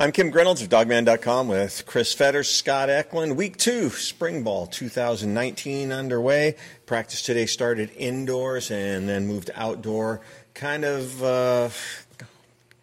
I'm Kim Grinolds of Dawgman.com with Chris Fetters, Scott Eklund. Week two, Spring Ball 2019 underway. Practice today started indoors and then moved outdoor. Kind of, uh,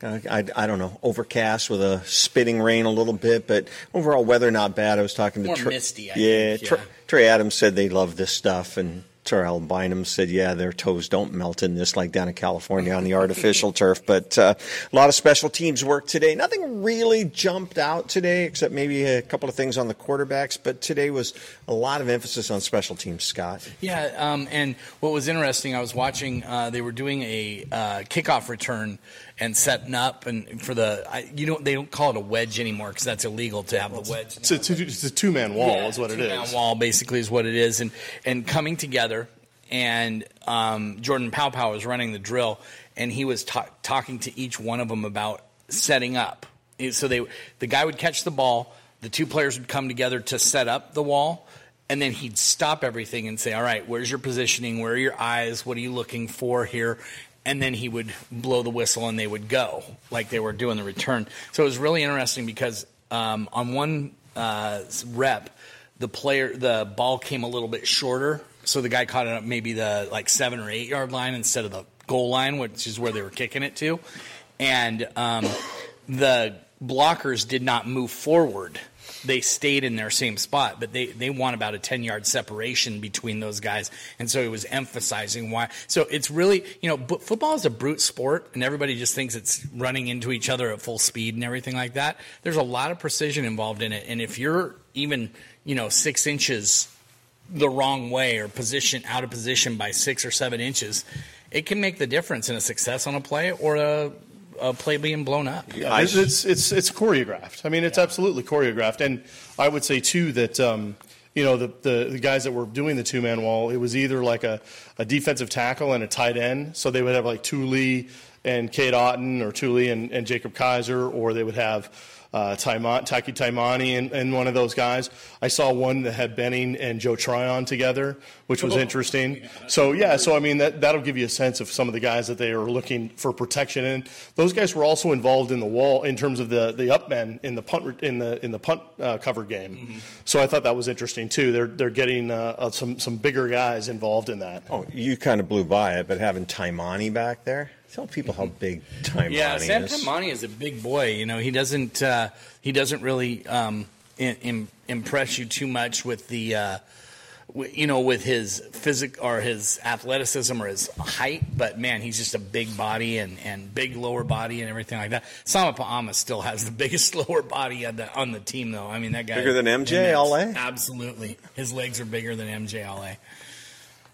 I, I, don't know, overcast with a spitting rain a little bit, but overall weather not bad. I was talking to More Trey, misty, I yeah, think, Trey, yeah. Trey Adams said they love this stuff, and Terrell Bynum said, yeah, their toes don't melt in this like down in California on the artificial turf. But uh, a lot of special teams work today. Nothing really jumped out today, except maybe a couple of things on the quarterbacks. But today was a lot of emphasis on special teams, Scott. Yeah, um, and what was interesting, I was watching. Uh, they were doing a uh, kickoff return and setting up, and for the I, you don't they don't call it a wedge anymore because that's illegal to have the wedge. It's a, two, it's a two man wall, Yeah, is what it two-man. Wall basically is what it is, and and coming together. And um, Jordan Paopao was running the drill, and he was ta- talking to each one of them about setting up. So they, the guy would catch the ball, the two players would come together to set up the wall, and then he'd stop everything and say, "All right, where's your positioning? Where are your eyes? What are you looking for here?" And then he would blow the whistle, and they would go like they were doing the return. So it was really interesting because um, on one uh, rep, the player the ball came a little bit shorter, so the guy caught it up maybe the like seven or eight yard line instead of the goal line, which is where they were kicking it to, and um, the blockers did not move forward. They stayed in their same spot, but they, they want about a 10 yard separation between those guys. And so he was emphasizing why. So it's really, you know, but football is a brute sport, and everybody just thinks it's running into each other at full speed and everything like that. There's a lot of precision involved in it. And if you're even, you know, six inches the wrong way or position out of position by six or seven inches, it can make the difference in a success on a play or a, a play being blown up. Yeah, it's, it's it's it's choreographed. I mean, it's absolutely choreographed, and I would say too that um, you know the, the the guys that were doing the two man wall, it was either like a, a defensive tackle and a tight end, so they would have like Thule and Cade Otton or Thule and, and Jacob Kizer, or they would have. Uh, Taima- Taki Taimani and, and one of those guys. I saw one that had Benning and Joe Tryon together, which was interesting. So yeah, so I mean that that'll give you a sense of some of the guys that they are looking for protection. And those guys were also involved in the wall in terms of the the up men in the punt in the in the punt uh, cover game. So I thought that was interesting too. They're they're getting uh, uh, some some bigger guys involved in that. Oh, you kind of blew by it, but having Taimani back there, tell people how big Taimani Yeah, Sam is. Taimani is a big boy. You know, he doesn't uh, he doesn't really um, in, in, impress you too much with the. Uh, w- you know, with his physic or his athleticism or his height, but man, he's just a big body and, and big lower body and everything like that. Sama Pa'ama still has the biggest lower body on the on the team, though. I mean, that guy Bigger than MJ immense. LA? Absolutely, his legs are bigger than MJ LA.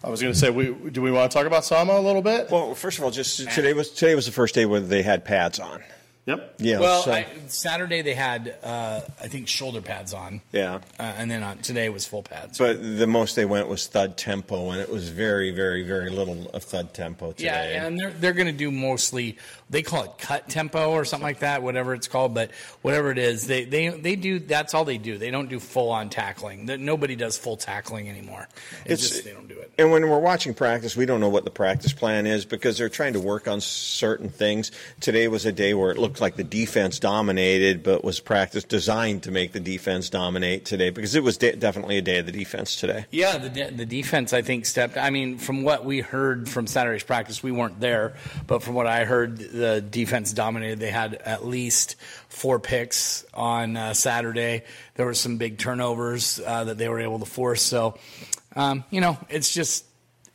I was going to say, we, do we want to talk about Sama a little bit? Well, first of all, just today was today was the first day where they had pads on. Yep. Yeah. Well, so- I, Saturday they had uh, I think shoulder pads on, yeah. uh, and then on, today was full pads. But the most they went was thud tempo, and it was very, very, very little of thud tempo today. Yeah, and they're they're going to do mostly they call it cut tempo or something like that, whatever it's called. But whatever it is, they they they do that's all they do. They don't do full on tackling. That nobody does full tackling anymore. It's, It's- just they don't do it. And when we're watching practice, we don't know what the practice plan is because they're trying to work on certain things. Today was a day where it looked like the defense dominated, but was practice designed to make the defense dominate today because it was de- definitely a day of the defense today. Yeah, the de- the defense I think stepped. I mean, from what we heard from Saturday's practice, we weren't there, but from what I heard, the defense dominated. They had at least four picks on uh, Saturday. There were some big turnovers uh, that they were able to force. So, um, you know, it's just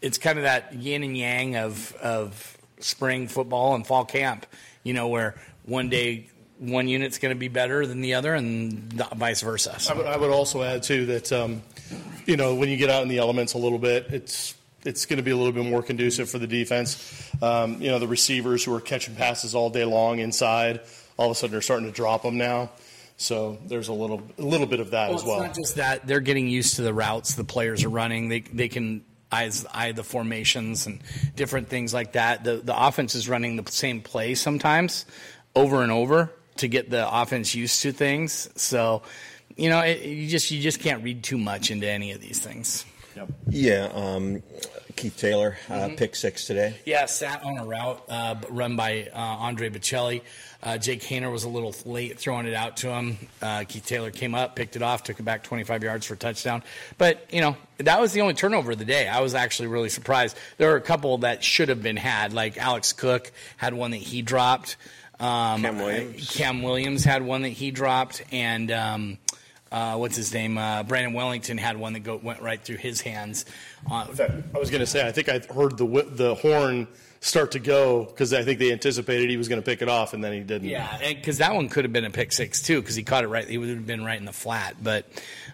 it's kind of that yin and yang of of spring football and fall camp. You know, where one day one unit's going to be better than the other, and vice versa. So- I would, I would also add too that um, you know when you get out in the elements a little bit, it's it's going to be a little bit more conducive for the defense. Um, you know the receivers who are catching passes all day long inside, all of a sudden they're starting to drop them now. So there's a little a little bit of that Well, as well. It's not just that they're getting used to the routes the players are running. They they can eyes eye the formations and different things like that. The the offense is running the same play sometimes over and over to get the offense used to things. So, you know, it, you just you just can't read too much into any of these things. Yep. Yeah, um, Keith Taylor, uh, Mm-hmm. pick six today. Yeah, sat on a route uh, run by uh, Andre Baccellia. Uh, Jake Haener was a little late throwing it out to him. Uh, Keith Taylor came up, picked it off, took it back 25 yards for a touchdown. But, you know, that was the only turnover of the day. I was actually really surprised. There were a couple that should have been had, like Alex Cook had one that he dropped. Um, Cam Williams. Cam Williams had one that he dropped, and um, uh, what's his name? Uh, Brandon Wellington had one that go, went right through his hands. Uh, I was going to say, I think I heard the whi- the horn start to go because I think they anticipated he was going to pick it off, and then he didn't. Yeah, because that one could have been a pick six too, because he caught it right. He would have been right in the flat. But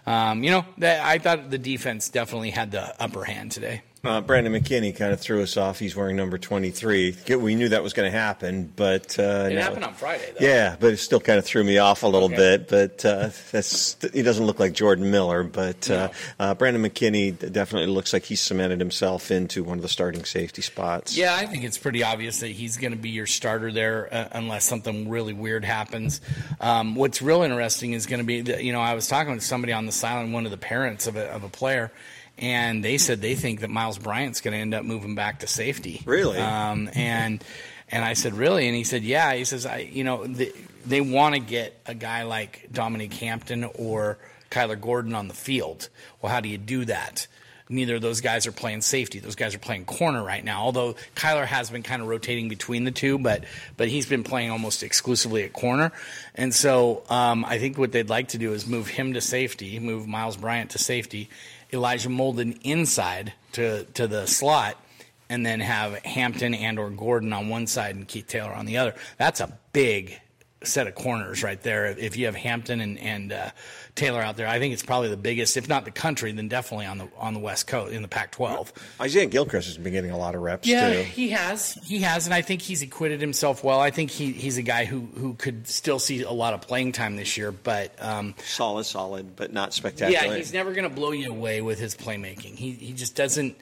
um, you know, that, I thought the defense definitely had the upper hand today. Uh, Brandon McKinney kind of threw us off. He's wearing number 23. We knew that was going to happen, but uh, It no. happened on Friday, though. Yeah, but it still kind of threw me off a little Okay. bit. But uh, that's he doesn't look like Jordan Miller. But uh, uh, Brandon McKinney definitely looks like he's cemented himself into one of the starting safety spots. Yeah, I think it's pretty obvious that he's going to be your starter there uh, unless something really weird happens. Um, what's real interesting is going to be, that, you know, I was talking to somebody on the sideline, one of the parents of a, of a player, and they said they think that Myles Bryant's going to end up moving back to safety. Really? Um, and and I said, really? And he said, yeah. He says, I, you know, they, they want to get a guy like Dominic Hampton or Kyler Gordon on the field. Well, how do you do that? Neither of those guys are playing safety. Those guys are playing corner right now. Although Kyler has been kind of rotating between the two, but but he's been playing almost exclusively at corner. And so um, I think what they'd like to do is move him to safety, move Myles Bryant to safety, Elijah Molden inside to to the slot, and then have Hampton and or Gordon on one side and Keith Taylor on the other. That's a big set of corners right there. If you have Hampton and, and uh, Taylor out there, I think it's probably the biggest, if not the country, then definitely on the on the West Coast in the Pac-12. Isaiah Gilchrist has been getting a lot of reps Yeah, too. he has. He has, and I think he's acquitted himself well. I think he, he's a guy who, who could still see a lot of playing time this year, but um, Solid, solid, but not spectacular. yeah, he's never going to blow you away with his playmaking. He he just doesn't.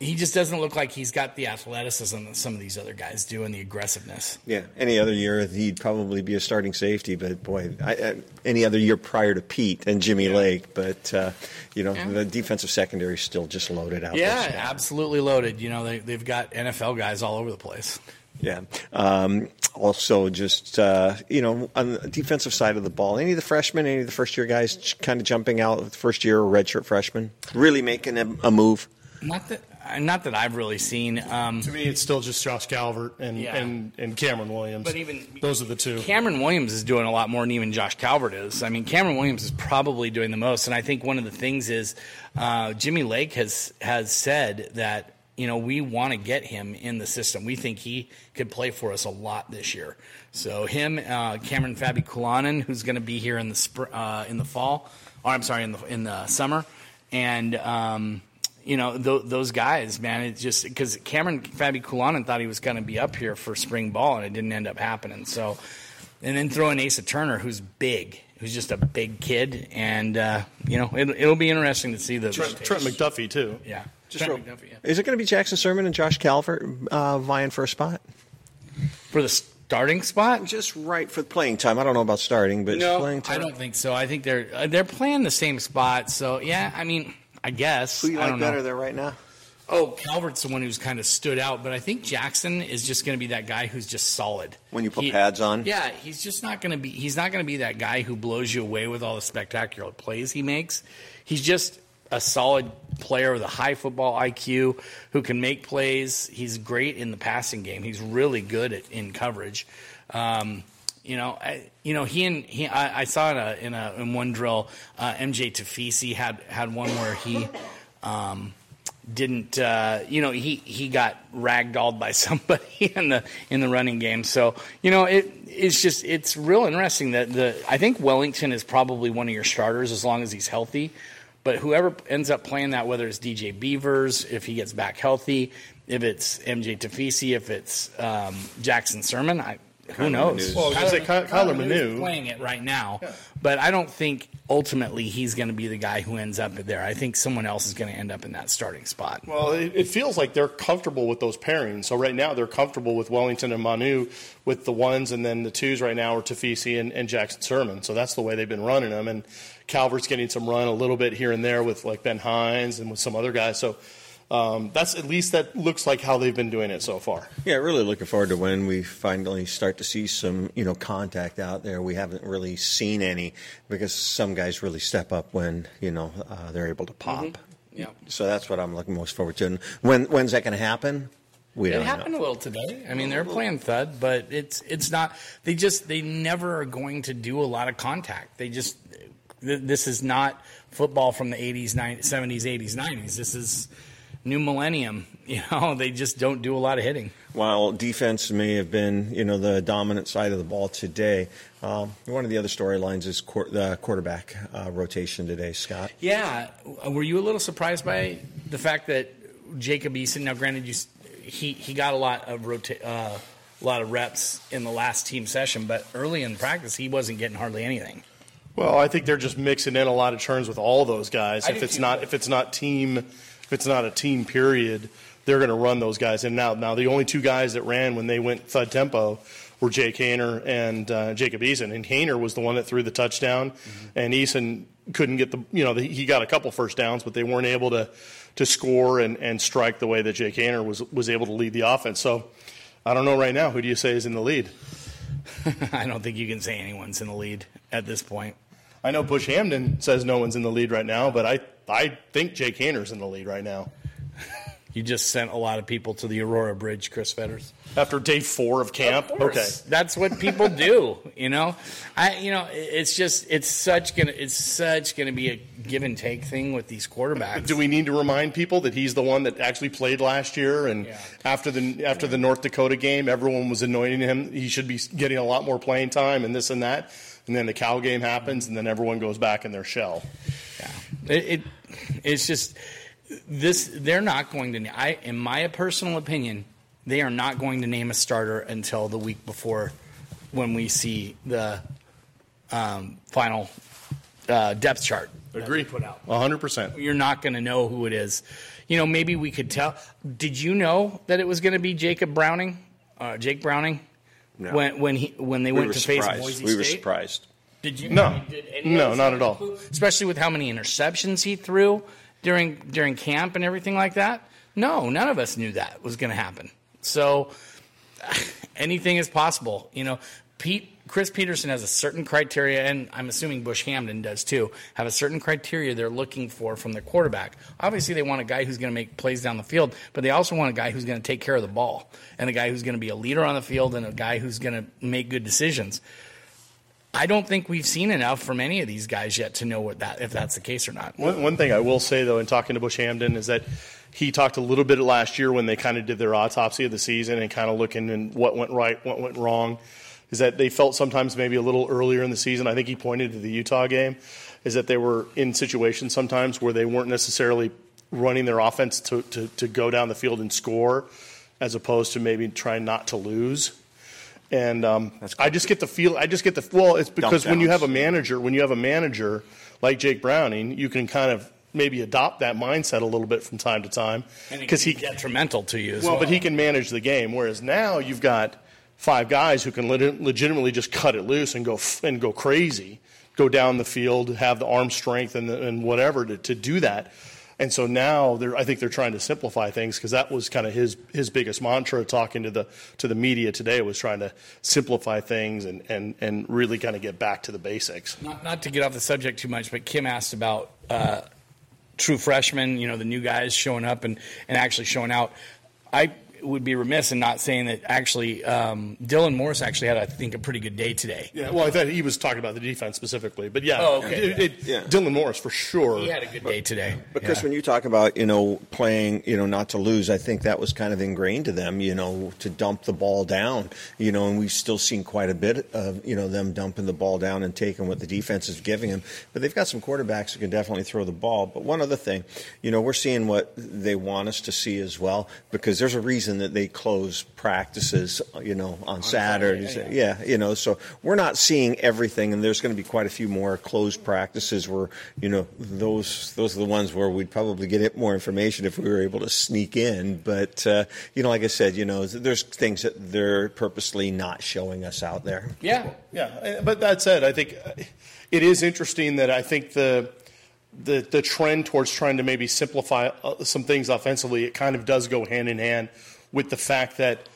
He just doesn't look like he's got the athleticism that some of these other guys do and the aggressiveness. Yeah, any other year he'd probably be a starting safety, but boy, I, I, any other year prior to Pete and Jimmy Lake, but uh, you know Yeah. the defensive secondary is still just loaded out. Yeah, absolutely loaded. You know, they, they've got NFL guys all over the place. Yeah. Um, also, just uh, you know, on the defensive side of the ball, any of the freshmen, any of the first year guys, kind of jumping out, first year redshirt freshmen, really making a, a move. Not that, not that I've really seen. Um, To me, it's still just Josh Calvert and, Yeah. and, and Cameron Williams. But even- those are the two. Cameron Williams is doing a lot more than even Josh Calvert is. I mean, Cameron Williams is probably doing the most, and I think one of the things is uh, Jimmy Lake has has said that you know we want to get him in the system. We think he could play for us a lot this year. So him, uh, Kamren Fabiculanan, who's going to be here in the spr- uh, in the fall, or I'm sorry, in the in the summer, and. Um, you know th- those guys, man. It's just because Kamren Fabiculanan thought he was going to be up here for spring ball, and it didn't end up happening. So, and then throw in Asa Turner, who's big, who's just a big kid, and uh, you know it, it'll be interesting to see the Trent, Trent McDuffie too. Yeah, Just Trent real- McDuffie, yeah. Is it going to be Jackson Sirmon and Josh Calvert uh, vying for a spot? for the starting spot. Just right for playing time. I don't know about starting, but No, playing I don't think so. I think they're uh, they're playing the same spot. So yeah, I mean, I guess Who do you I like better know. there right now? Oh, Calvert's the one who's kind of stood out, but I think Jackson is just going to be that guy who's just solid. When you put pads on? Yeah, he's just not going to be. He's not going to be that guy who blows you away with all the spectacular plays he makes. He's just a solid player with a high football IQ who can make plays. He's great in the passing game. He's really good at in coverage. Um, you know, I, you know, he and he. I, I saw it in a in one drill, uh, MJ Tafisi had had one where he. Um, didn't uh, you know he he got ragdolled by somebody in the in the running game. So you know it it's just it's real interesting that the I think Wellington is probably one of your starters as long as he's healthy. But whoever ends up playing that, whether it's DJ Beavers, if he gets back healthy, if it's MJ Tafisi, if it's um, Jackson Sirmon, I who knows? Manu's- Well, I was gonna say, Ky- Kyler Manu's Manu- playing it right now, but I don't think ultimately he's going to be the guy who ends up there. I think someone else is going to end up in that starting spot. Well, it, it feels like they're comfortable with those pairings. So right now they're comfortable with Wellington and Manu with the ones, and then the twos right now are Tafisi and, and Jackson Sirmon. So that's the way they've been running them. And Calvert's getting some run a little bit here and there with like Ben Hines and with some other guys. So um, that's at least that looks like how they've been doing it so far. Yeah, really looking forward to when we finally start to see some, you know, contact out there. We haven't really seen any because some guys really step up when, you know, uh, they're able to pop. Yeah. So that's what I'm looking most forward to. And when when's that going to happen? We It don't happened know. a little today. I mean, they're playing thud, but it's it's not. They just they never are going to do a lot of contact. They just th- this is not football from the 80s, 90s, 70s, 80s, 90s. This is new millennium. You know, they just don't do a lot of hitting. While defense may have been, you know, the dominant side of the ball today, um, one of the other storylines is quar- the quarterback uh, rotation today, Scott. Yeah, were you a little surprised by the fact that Jacob Eason? Now, granted, you he he got a lot of rota- uh, a lot of reps in the last team session, but early in practice, he wasn't getting hardly anything. Well, I think they're just mixing in a lot of turns with all those guys. I If it's too. not if it's not team if it's not a team period, they're going to run those guys in and out. Now, the only two guys that ran when they went thud tempo were Jake Haener and uh, Jacob Eason. And Haener was the one that threw the touchdown, and Eason couldn't get the you know the, he got a couple first downs, but they weren't able to to score and, and strike the way that Jake Haener was was able to lead the offense. So. I don't know right now. Who do you say is in the lead? I don't think you can say anyone's in the lead at this point. I know Bush Hamdan says no one's in the lead right now, but I, I think Jake Haener's in the lead right now. You just sent a lot of people to the Aurora Bridge, Chris Fetters. After day four of camp? Of. Okay. that's what people do. You know, I you know it's just it's such gonna it's such gonna be a give and take thing with these quarterbacks. Do we need to remind people that he's the one that actually played last year? And Yeah. after the after the North Dakota game, everyone was anointing him. He should be getting a lot more playing time and this and that. And then the Cal game happens, and then everyone goes back in their shell. Yeah. It, it it's just this they're not going to I in my personal opinion they are not going to name a starter until the week before when we see the um, final uh, depth chart Agree. put out. hundred percent. You're not going to know who it is. You know, maybe we could tell. Did you know that it was going to be Jacob Browning, uh, Jake Browning, No. when when he when they We went were to face surprised. Boise we State? were surprised. Did you? No. Did No, not at all. clue? Especially with how many interceptions he threw during during camp and everything like that. No, none of us knew that was going to happen. So anything is possible. You know, Pete Chris Petersen has a certain criteria, and I'm assuming Bush Hamdan does too. Have a certain criteria they're looking for from their quarterback. Obviously, they want a guy who's going to make plays down the field, but they also want a guy who's going to take care of the ball, and a guy who's going to be a leader on the field, and a guy who's going to make good decisions. I don't think we've seen enough from any of these guys yet to know what that if that's the case or not. One, one thing I will say, though, in talking to Bush Hamdan, is that he talked a little bit last year when they kind of did their autopsy of the season and kind of looking and what went right, what went wrong, is that they felt sometimes maybe a little earlier in the season. I think he pointed to the Utah game, is that they were in situations sometimes where they weren't necessarily running their offense to, to, to go down the field and score, as opposed to maybe trying not to lose. And um, I just get the feel. I just get the well. It's because when you have a manager, when you have a manager like Jake Browning, you can kind of maybe adopt that mindset a little bit from time to time Because he. detrimental to you as Well, well. but he can manage the game. Whereas now you've got five guys who can lit- legitimately just cut it loose and go f- and go crazy, go down the field, have the arm strength and, the, and whatever to, to do that. And so now I think they're trying to simplify things because that was kind of his his biggest mantra talking to the to the media today was trying to simplify things and, and, and really kind of get back to the basics. not, not to get off the subject too much, but Kim asked about uh, true freshmen, you know, the new guys showing up and, and actually showing out. I would be remiss in not saying that actually um, Dylan Morris actually had, I think, a pretty good day today. Yeah, well, I thought he was talking about the defense specifically, but yeah, Oh, okay. it- it- Yeah. Dylan Morris for sure. He had a good day today. But Chris, Yeah. when you talk about you know playing you know not to lose, I think that was kind of ingrained to them. You know to dump the ball down. You know, and we've still seen quite a bit of you know them dumping the ball down and taking what the defense is giving them. But they've got some quarterbacks who can definitely throw the ball. But one other thing, you know, we're seeing what they want us to see as well because there's a reason reason that they close practices, you know, on, Saturdays. Saturday, yeah, you know, so we're not seeing everything, and there's going to be quite a few more closed practices where, you know, those those are the ones where we'd probably get more information if we were able to sneak in. But uh, you know, like I said, you know, there's things that they're purposely not showing us out there. Yeah. Yeah, but that said, I think uh, it is interesting that I think the the the trend towards trying to maybe simplify uh, some things offensively, it kind of does go hand in hand with the fact that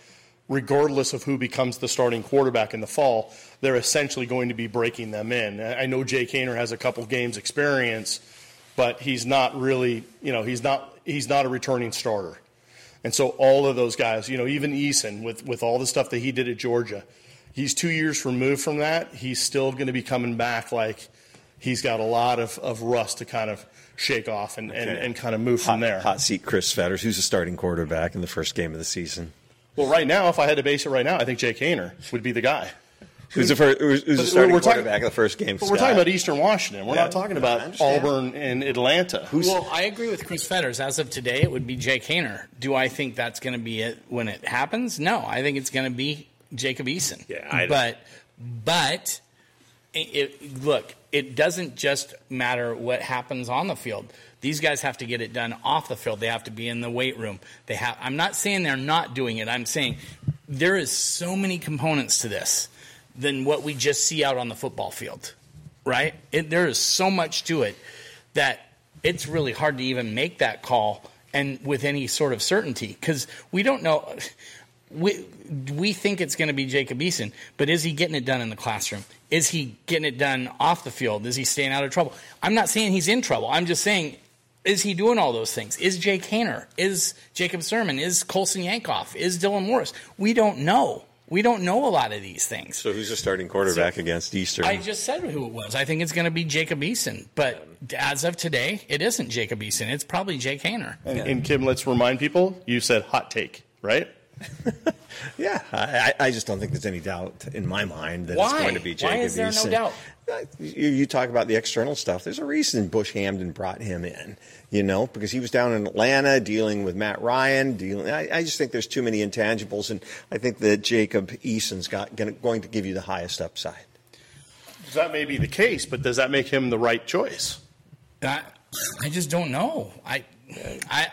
regardless of who becomes the starting quarterback in the fall, they're essentially going to be breaking them in. I know Jake Haener has a couple games experience, but he's not really, you know, he's not he's not a returning starter. And so all of those guys, you know, even Eason with with all the stuff that he did at Georgia, he's 2 years removed from that. He's still going to be coming back like he's got a lot of, of rust to kind of shake off and, and, Okay. and kind of move Hot, from there. hot seat Chris Fetters, who's the starting quarterback in the first game of the season. Well, right now, if I had to base it right now, I think Jake Haener would be the guy. Who's the, first, who's, who's the But starting we're talking- quarterback of the first game? But we're talking about Eastern Washington. We're Yeah, not talking about. Auburn and Atlanta. Well, I agree with Chris Fetters. As of today, it would be Jake Haener. Do I think that's going to be it when it happens? No, I think it's going to be Jacob Eason. Yeah, I don't- but but it, it, look, it doesn't just matter what happens on the field. These guys have to get it done off the field. They have to be in the weight room. They have. I'm not saying they're not doing it. I'm saying there is so many components to this than what we just see out on the football field, right? It, there is so much to it that it's really hard to even make that call and with any sort of certainty because we don't know. We we think it's going to be Jacob Eason, but is he getting it done in the classroom? Is he getting it done off the field? Is he staying out of trouble? I'm not saying he's in trouble. I'm just saying, is he doing all those things? Is Jake Haener? Is Jacob Sirmon? Is Colson Yankoff? Is Dylan Morris? We don't know. We don't know a lot of these things. So who's the starting quarterback So- against Eastern? I just said who it was. I think it's going to be Jacob Eason, but as of today, it isn't Jacob Eason. It's probably Jake Haener. and, and Kim, let's remind people you said hot take, right? yeah, I, I I just don't think there's any doubt in my mind that it's going to be Why Jacob is there no Eason. doubt? Uh, You, you talk about the external stuff. There's a reason Bush Hamdan brought him in, you know, because he was down in Atlanta dealing with Matt Ryan. Dealing, I, I just think there's too many intangibles, and I think that Jacob Eason's got gonna, going to give you the highest upside. That may be the case, but does that make him the right choice? I, I just don't know. I, I,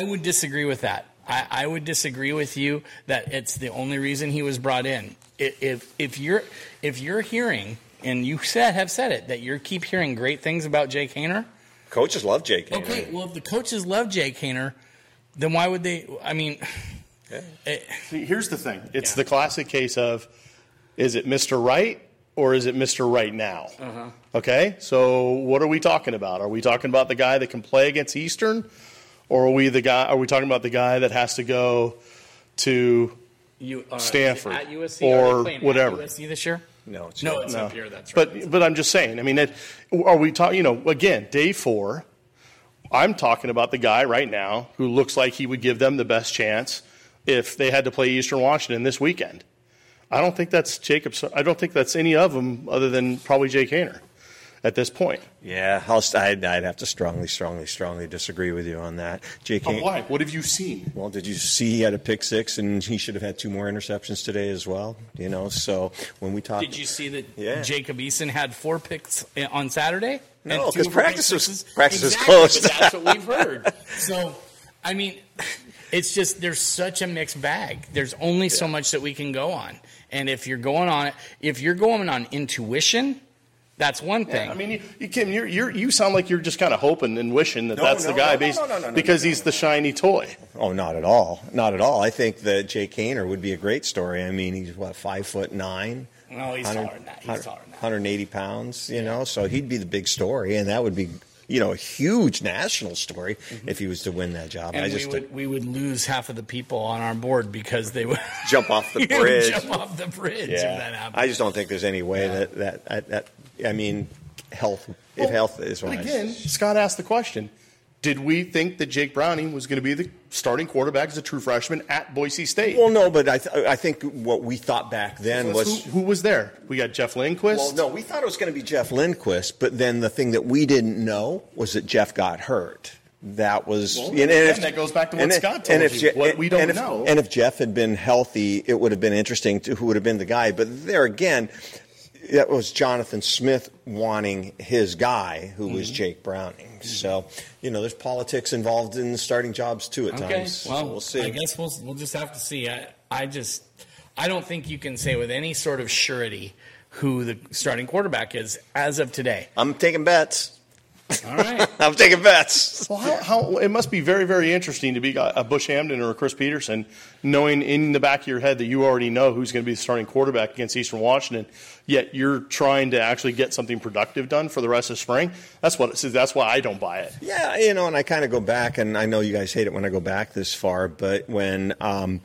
I would disagree with that. I, I would disagree with you that it's the only reason he was brought in. If if you're if you're hearing and you said have said it that you keep hearing great things about Jake Haener. Coaches love Jake. Haener. Okay, well if the coaches love Jake Haener, then why would they? I mean, it, eh. See, here's the thing it's the classic case of is it Mr. Right or is it Mr. Right now? Uh-huh. Okay, so what are we talking about? Are we talking about the guy that can play against Eastern? Or are we the guy? Are we talking about the guy that has to go to you, uh, Stanford at USC or Are they playing at whatever. USC this year? No, it's no, it's No. up here. That's right. But but I'm just saying. I mean, it, are we talking? You know, again, day four. I'm talking about the guy right now who looks like he would give them the best chance if they had to play Eastern Washington this weekend. I don't think that's Jacob. I don't think that's any of them other than probably Jake Haener at this point. Yeah, I'll, I'd, I'd have to strongly, strongly, strongly disagree with you on that. Jake But Haener- why? What have you seen? Well, did you see he had a pick six and he should have had two more interceptions today as well? You know, so when we talk, Did you see that Yeah. Jacob Eason had four picks uh, on Saturday? No, And 'cause two were practice was- sixes? practice was Exactly, closed. that's what we've heard. So, I mean, it's just there's such a mixed bag. There's only so much that we can go on, and if you're going on if you're going on intuition, that's one thing. I mean, you, you Kim, you're, you're, you sound like you're just kind of hoping and wishing that No, that's no, the guy no, no, based, no, no, no, no, because no, he's the shiny toy. oh, not at all, not at all. I think that Jake Haener would be a great story. I mean, he's what five foot nine. No, he's taller than that. He's taller than that. 180 pounds, you know, so he'd be the big story, and that would be, you know, a huge national story mm-hmm. if he was to win that job. and I we just would we would lose half of the people on our board because they would jump off the bridge. jump off the bridge if that happened. I just don't think there's any way that, that, that, that, I mean, health, if health is But wise. again, Scott asked the question: Did we think that Jake Browning was going to be the starting quarterback as a true freshman at Boise State? Well, no, but I, th- I think what we thought back then was. who, who was there? We got Jeff Lindquist. Well, no, we thought it was going to be Jeff Lindquist, but then the thing that we didn't know was that Jeff got hurt. that was. Well, and if- that goes back to what and if- Scott and told if you, what we don't and if, know. And if Jeff had been healthy, it would have been interesting to who would have been the guy. But there again, that was Jonathan Smith wanting his guy, who Mm-hmm. was Jake Browning. So you know, there's politics involved in starting jobs too at Okay. times. Well, so we'll see. I guess we'll we'll just have to see. I I just I don't think you can say with any sort of surety who the starting quarterback is as of today. I'm taking bets. All right. I'm taking bets. Well, how, how it must be very, very interesting to be a Bush Hamdan or a Chris Petersen, knowing in the back of your head that you already know who's going to be the starting quarterback against Eastern Washington. Yet you're trying to actually get something productive done for the rest of spring. That's what. That's why I don't buy it. Yeah, you know, and I kind of go back, and I know you guys hate it when I go back this far, but when, um,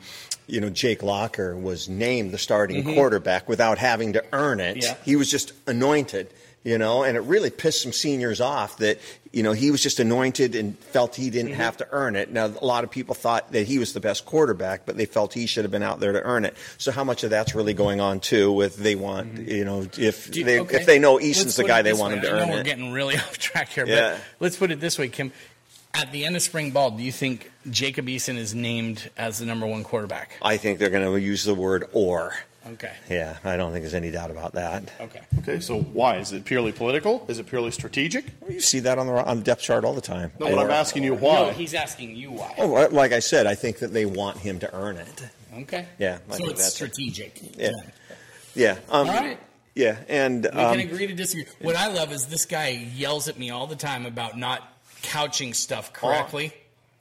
you know, Jake Locker was named the starting quarterback without having to earn it, Yeah. he was just anointed, you know, and it really pissed some seniors off that, you know, he was just anointed and felt he didn't mm-hmm. have to earn it. Now, a lot of people thought that he was the best quarterback, but they felt he should have been out there to earn it. So how much of that's really going on too with they want, mm-hmm. you know, if Do- they okay. if they know Eason's the guy, they want way. him to earn we're it. getting really off track here, Yeah. but let's put it this way, Kim. At the end of spring ball, do you think Jacob Eason is named as the number one quarterback? I think they're going to use the word or. Okay. Yeah, I don't think there's any doubt about that. Okay. Okay, so why is it purely political? Is it purely strategic? You see that on the on the depth chart all the time. No, but I'm asking you why. No, he's asking you why. Oh, like I said, I think that they want him to earn it. Okay. Yeah, I So think it's that's- strategic. Yeah. Yeah. Um, All right. Yeah, and We um, can agree to disagree. What I love is this guy yells at me all the time about not couching stuff correctly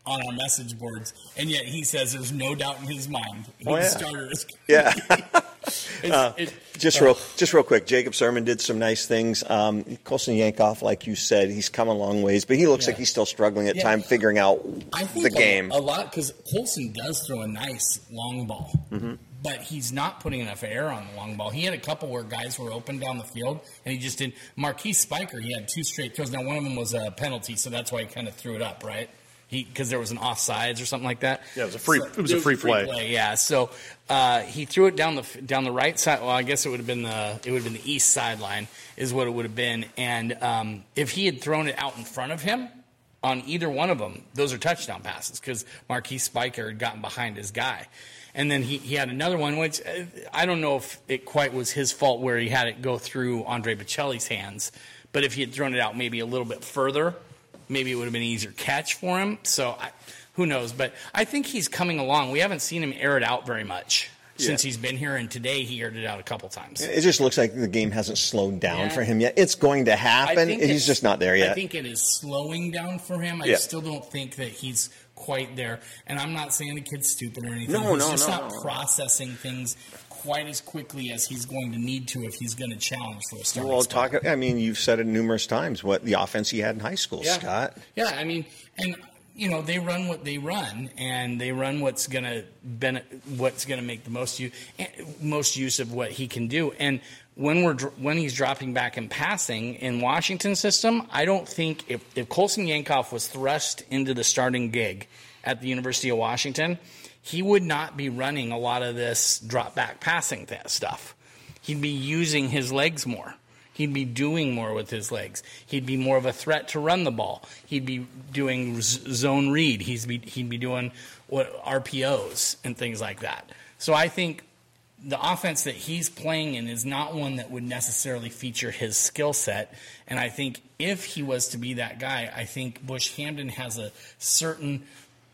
on our message boards, and yet he says there's no doubt in his mind his Oh, yeah. starter is. yeah. It- Just real, just real quick. Jacob Sirmon did some nice things. Um, Colson Yankoff, like you said, he's come a long ways, but he looks Yeah. like he's still struggling at Yeah. time figuring out I think the game. a, lot because Colson does throw a nice long ball, Mm-hmm. but he's not putting enough air on the long ball. He had a couple where guys were open down the field, and he just did. Marquis Spiker, he had two straight throws. Now one of them was a penalty, so that's why he kind of threw it up, right? He because there was an offsides or something like that. Yeah, it was a free- it was a free play. Yeah, so uh, he threw it down the down the right side. Well, I guess it would have been the it would have been the east sideline is what it would have been. And um, if he had thrown it out in front of him on either one of them, those are touchdown passes because Marquis Spiker had gotten behind his guy. And then he, he had another one, which uh, I don't know if it quite was his fault where he had it go through Andre Baccellia's hands. But if he had thrown it out maybe a little bit further, maybe it would have been an easier catch for him. So I, who knows? But I think he's coming along. We haven't seen him air it out very much since Yeah. he's been here, and today he aired it out a couple times. It just looks like the game hasn't slowed down Yeah. for him yet. It's going to happen. He's just not there yet. I think it is slowing down for him. I Yeah. still don't think that he's quite there. And I'm not saying the kid's stupid or anything. No, he's no, just no, not no. processing things quite as quickly as he's going to need to if he's going to challenge for a starting well, spot. talk. I mean, you've said it numerous times. What the offense he had in high school, Yeah. Scott. Yeah, I mean, and you know they run what they run, and they run what's gonna ben- what's gonna make the most use eh, most use of what he can do. And when we're when he's dropping back and passing in Washington system, I don't think if if Colson Yankoff was thrust into the starting gig at the University of Washington, he would not be running a lot of this drop back passing stuff. He'd be using his legs more. He'd be doing more with his legs. He'd be more of a threat to run the ball. He'd be doing zone read. He's be, he'd be doing what RPOs and things like that. So I think the offense that he's playing in is not one that would necessarily feature his skill set. And I think if he was to be that guy, I think Bush Hamdan has a certain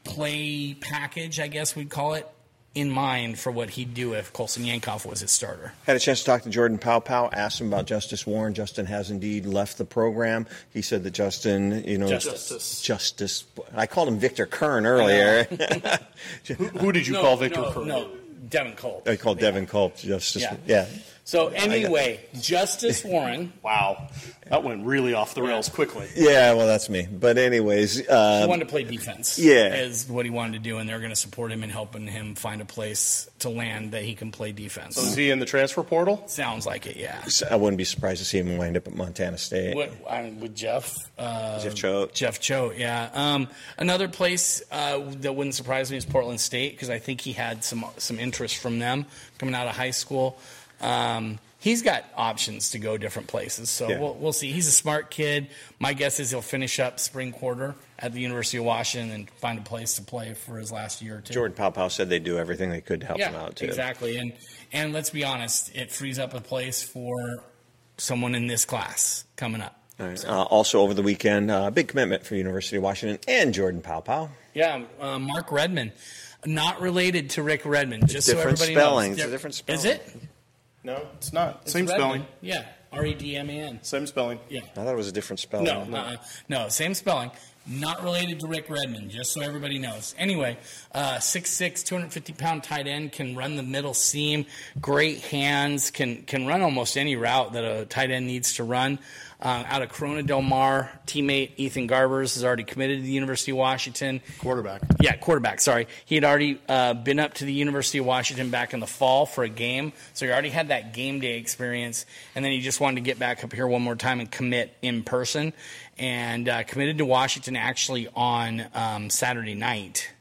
play package, I guess we'd call it, in mind for what he'd do if Colson Yankoff was his starter. Had a chance to talk to Jordan Paopao, asked him about Justice Warren. Justin has indeed left the program. He said that Justin, you know, Justice. Justice. I called him Victor Curne earlier. Who, who did you call Victor no, Curry? No, Devin Culp. I called Devin Culp Justice. Yeah. Yeah. So anyway, Justice Warren Wow, that went really off the rails quickly. Yeah, well, that's me. But anyways, he uh, wanted to play defense. yeah. is what he wanted to do, and they're going to support him in helping him find a place to land that he can play defense. Is he in the transfer portal? Sounds like it, yeah. I wouldn't be surprised to see him wind up at Montana State. What I mean, with Jeff, uh, Jeff Choate. Jeff Choate, yeah. Um, another place uh, that wouldn't surprise me is Portland State because I think he had some some interest from them coming out of high school. Um, he's got options to go different places. So Yeah. we'll, we'll see. He's a smart kid. My guess is he'll finish up spring quarter at the University of Washington and find a place to play for his last year or two. Jordan Paopao said they'd do everything they could to help him out too. exactly. And and let's be honest, it frees up a place for someone in this class coming up. Right. Uh, also over the weekend, uh, big commitment for University of Washington and Jordan Paopao. Yeah, uh, Mark Redman, not related to Rick Redman. Just different so everybody spelling. knows. Different Is it? No, it's not. It's Same Redman. spelling. Yeah, R E D M A N. Same spelling. Yeah. I thought it was a different spelling. No, uh, no, same spelling. Not related to Rick Redman, just so everybody knows. Anyway, uh, 6'6", 250 pound tight end can run the middle seam. Great hands, can can run almost any route that a tight end needs to run. Uh, out of Corona Del Mar, teammate Ethan Garbers is already committed to the University of Washington. Quarterback. Yeah, quarterback. Sorry, he had already uh, been up to the University of Washington back in the fall for a game, so he already had that game day experience, and then he just wanted to get back up here one more time and commit in person, and uh, committed to Washington actually on um, Saturday night,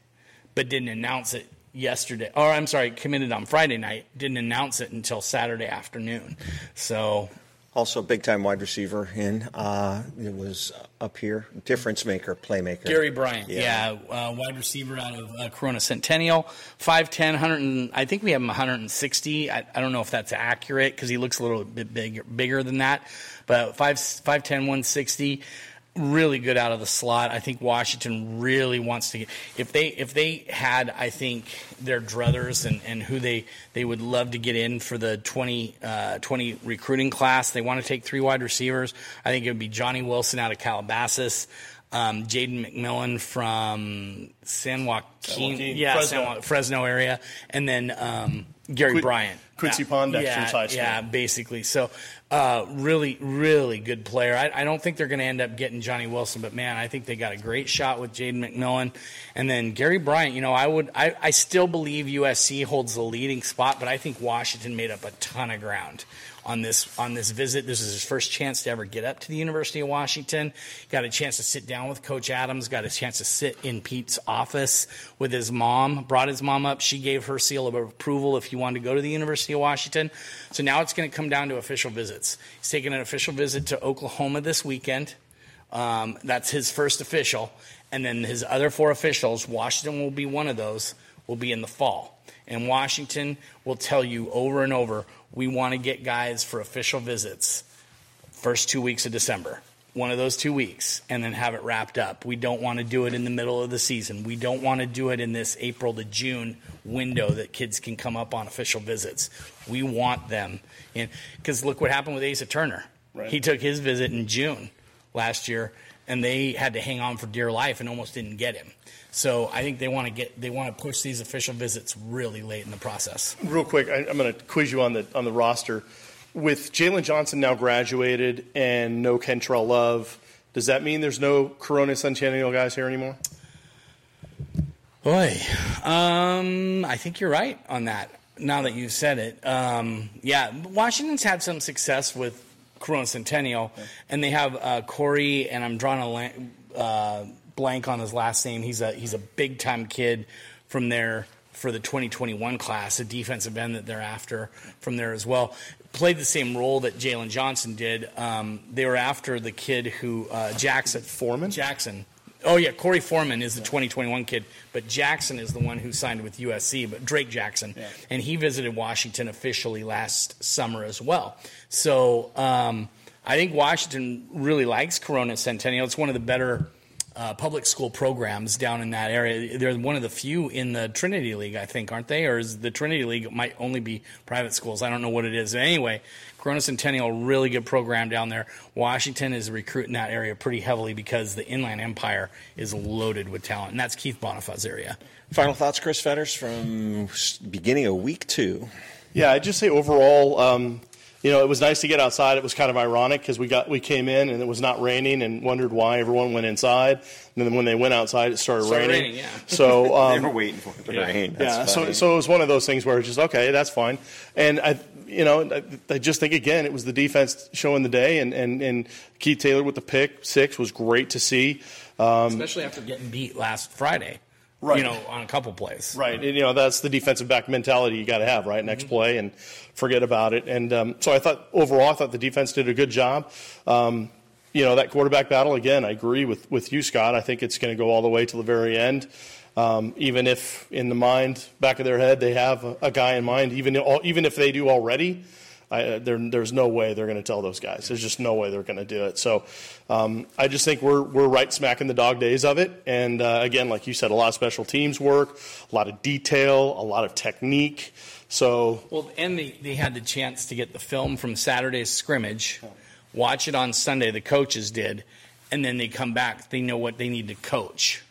but didn't announce it yesterday. Or I'm sorry, committed on Friday night, didn't announce it until Saturday afternoon. So Also, big time wide receiver in. Uh, it was up here, difference maker, playmaker. Gary Bryant, yeah, uh, wide receiver out of uh, Corona Centennial, 5'10", 100 and, I think we have him 160. I, I don't know if that's accurate because he looks a little bit bigger, bigger than that, but 5, 5'10", 160, really good out of the slot. I think Washington really wants to get if they if they had I think their druthers and, and who they they would love to get in for the 20, uh, 20 recruiting class. They want to take three wide receivers. I think it would be Johnny Wilson out of Calabasas um, Jaden McMillan from San Joaquin, yeah, Fresno. San Fresno area, and then um, Gary Quin- Bryant, Quincy. Pond, yeah, Dexter's high school. yeah, basically. So, uh, really, really good player. I, I don't think they're going to end up getting Johnny Wilson, but man, I think they got a great shot with Jaden McMillan, and then Gary Bryant. You know, I would, I, I still believe USC holds the leading spot, but I think Washington made up a ton of ground on this on this visit. This is his first chance to ever get up to the University of Washington. Got a chance to sit down with Coach Adams. Got a chance to sit in Pete's office with his mom. Brought his mom up. She gave her seal of approval if he wanted to go to the University of Washington. So now it's going to come down to official visits. He's taking an official visit to Oklahoma this weekend. Um, that's his first official, and then his other four officials. Washington will be one of those. Will be in the fall. And Washington will tell you over and over, we want to get guys for official visits first two weeks of December. One of those two weeks, and then have it wrapped up. We don't want to do it in the middle of the season. We don't want to do it in this April to June window that kids can come up on official visits. We want them in because look what happened with Asa Turner. Right. He took his visit in June last year, and they had to hang on for dear life and almost didn't get him. So I think they want to get they want to push these official visits really late in the process. Real quick, I, I'm going to quiz you on the on the roster. With Jalen Johnson now graduated and no Kentrell Love, does that mean there's no Corona Centennial guys here anymore? Boy, um, I think you're right on that. Now that you've said it, um, yeah, Washington's had some success with Corona Centennial, and they have uh, Corey, and I'm drawing a la- uh, blank on his last name. He's a he's a big time kid from there for the 2021 class, a defensive end that they're after from there as well. Played the same role that Jalen Johnson did. Um, they were after the kid who uh, Jackson Foreman? Jackson. Oh yeah, Corey Foreman is the 2021 kid, but Jackson is the one who signed with USC. But Drake Jackson, and he visited Washington officially last summer as well. So um, I think Washington really likes Corona Centennial. It's one of the better uh, public school programs down in that area. They're one of the few in the Trinity League, I think, aren't they? Or is the Trinity League might only be private schools? I don't know what it is. Anyway, Corona Centennial, really good program down there. Washington is recruiting that area pretty heavily because the Inland Empire is loaded with talent, and that's Keith Bhonapha's area. Final thoughts, Chris Fetters, from beginning of week two. Yeah, I'd just say overall, um, you know, it was nice to get outside. It was kind of ironic because we got we came in and it was not raining and wondered why everyone went inside. And then when they went outside, it started, Started raining. raining, yeah. So um, they were waiting for it to rain. That's yeah, so so it was one of those things where it's just okay, that's fine. And I, you know, I, I just think again, it was the defense showing the day, and and and Keith Taylor with the pick six was great to see. Um, Especially after getting beat last Friday. Right. You know, on a couple plays. Right. And, you know, that's the defensive back mentality you got to have, right? Next play and forget about it. And um, so I thought overall, I thought the defense did a good job. Um, you know, that quarterback battle, again, I agree with, with you, Scott. I think it's going to go all the way to the very end. Um, even if in the mind, back of their head, they have a, a guy in mind, even, even if they do already, I, uh, there, there's no way they're going to tell those guys. There's just no way they're going to do it. So um, I just think we're, we're right smack in the dog days of it. And uh, again, like you said, a lot of special teams work, a lot of detail, a lot of technique. So Well, and they, they had the chance to get the film from Saturday's scrimmage, watch it on Sunday, the coaches did, and then they come back. They know what they need to coach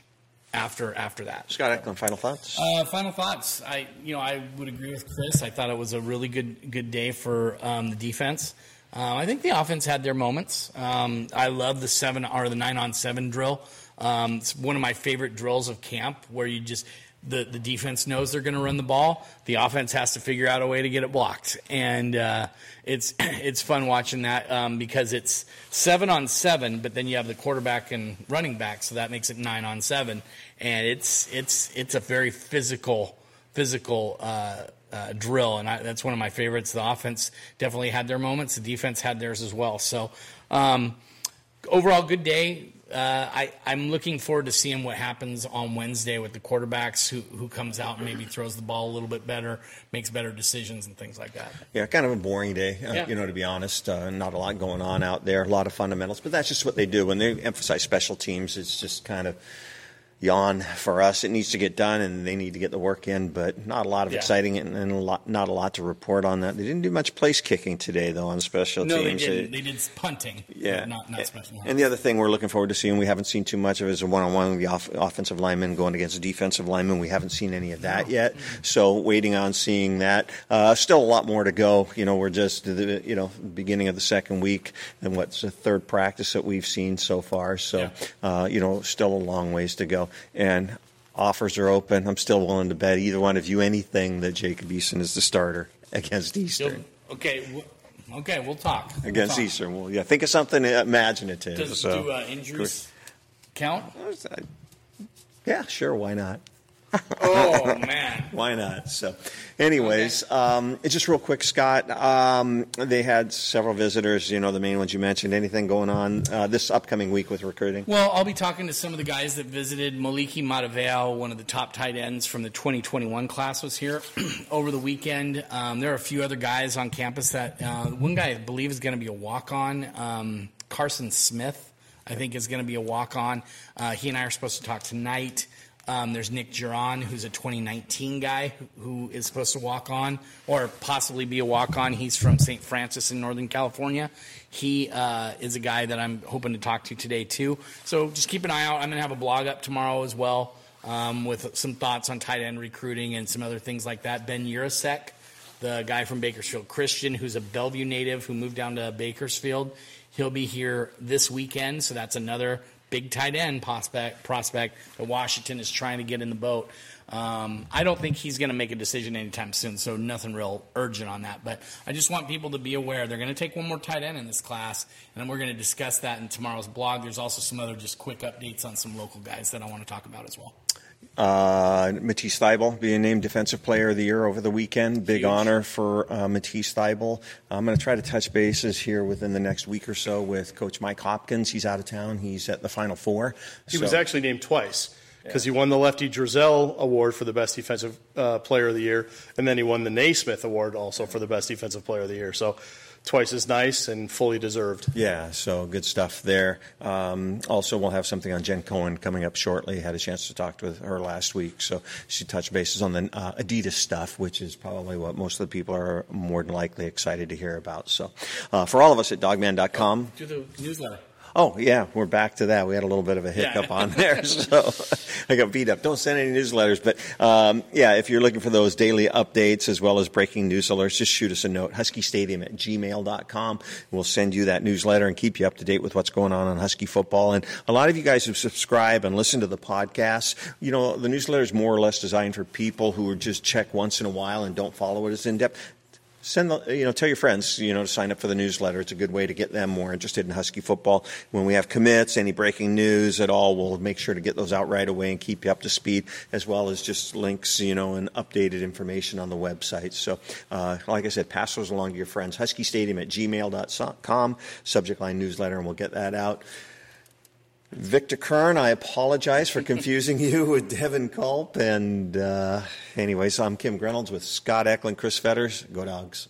after after that. Scott Eklund, final thoughts? Uh, final thoughts. I you know I would agree with Chris. I thought it was a really good good day for um, the defense. Uh, I think the offense had their moments. Um, I love the seven or the nine on seven drill. Um, it's one of my favorite drills of camp where you just the, the defense knows they're going to run the ball. The offense has to figure out a way to get it blocked, and uh, it's it's fun watching that um, because it's seven on seven, but then you have the quarterback and running back, so that makes it nine on seven, and it's it's it's a very physical physical uh, uh, drill, and I, that's one of my favorites. The offense definitely had their moments, the defense had theirs as well. So um, overall, good day. Uh, I, I'm looking forward to seeing what happens on Wednesday with the quarterbacks who, who comes out and maybe throws the ball a little bit better, makes better decisions and things like that. Yeah, kind of a boring day, uh, Yeah. you know, to be honest. Uh, not a lot going on out there, a lot of fundamentals, but that's just what they do. When they emphasize special teams, it's just kind of yawn for us. It needs to get done, and they need to get the work in, but not a lot of Yeah. exciting and, and a lot, not a lot to report on that. They didn't do much place kicking today, though, on special No, they teams. didn't. They did punting, Yeah. not, not special. And the other thing we're looking forward to seeing, we haven't seen too much of, is a one-on-one with the off- offensive lineman going against the defensive lineman. We haven't seen any of that yet, so waiting on seeing that. Uh, still a lot more to go. You know, we're just the you know beginning of the second week, and what's the third practice that we've seen so far. So, uh, you know, still a long ways to go. And offers are open. I'm still willing to bet either one of you anything that Jacob Eason is the starter against Eastern. Okay, w- okay, we'll talk. We'll Against talk. Eastern, well, yeah, think of something imaginative. Does so. do uh, injuries count? Yeah, sure. Why not? Oh man. Why not? So, anyways, um, just real quick, Scott. Um, they had several visitors. You know, the main ones you mentioned. Anything going on uh, this upcoming week with recruiting? Well, I'll be talking to some of the guys that visited. Maliki Mataveo, one of the top tight ends from the 2021 class, was here over the weekend. Um, there are a few other guys on campus that uh, one guy I believe is going to be a walk on. Um, Carson Smith, I think, is going to be a walk on. Uh, he and I are supposed to talk tonight. Um, there's Nick Giron, who's a 2019 guy who who is supposed to walk on or possibly be a walk on. He's from St. Francis in Northern California. He uh, is a guy that I'm hoping to talk to today, too. So just keep an eye out. I'm going to have a blog up tomorrow as well um, with some thoughts on tight end recruiting and some other things like that. Ben Yurosek, the guy from Bakersfield Christian, who's a Bellevue native who moved down to Bakersfield, he'll be here this weekend. So that's another big tight end prospect prospect that Washington is trying to get in the boat. Um, I don't think he's going to make a decision anytime soon, so nothing real urgent on that. But I just want people to be aware they're going to take one more tight end in this class, and we're going to discuss that in tomorrow's blog. There's also some other just quick updates on some local guys that I want to talk about as well. Uh, Matisse Thybulle being named Defensive Player of the Year over the weekend. Big Huge. honor for uh, Matisse Thybulle. I'm going to try to touch bases here within the next week or so with Coach Mike Hopkins. He's out of town. He's at the Final Four. He So- was actually named twice because he won the Lefty Driesell Award for the best defensive uh, player of the year, and then he won the Naismith Award also for the best defensive player of the year. So twice as nice and fully deserved. Yeah, so good stuff there. Um, also, we'll have something on Jen Cohen coming up shortly. Had a chance to talk with her last week, so she touched bases on the uh, Adidas stuff, which is probably what most of the people are more than likely excited to hear about. So, uh, for all of us at Dawgman.com, Do the newsletter. Oh yeah, we're back to that. We had a little bit of a hiccup Yeah. on there, so I got beat up. Don't send any newsletters, but um, yeah, if you're looking for those daily updates as well as breaking news alerts, just shoot us a note, huskystadium at gmail.com. We'll send you that newsletter and keep you up to date with what's going on on Husky football. And a lot of you guys who subscribe and listen to the podcast, you know, the newsletter is more or less designed for people who are just check once in a while and don't follow it as in depth send the, you know tell your friends you know to sign up for the newsletter. It's a good way to get them more interested in husky football. When we have commits any breaking news at all we'll make sure to get those out right away and keep you up to speed as well as just links you know and updated information on the website. So uh, like i said pass those along to your friends. Husky stadium at gmail.com subject line newsletter and we'll get that out Victor Curne, I apologize for confusing you with Devin Culp. And, uh, anyways, I'm Kim Grinolds with Scott Eklund, Chris Fetters. Go Dogs.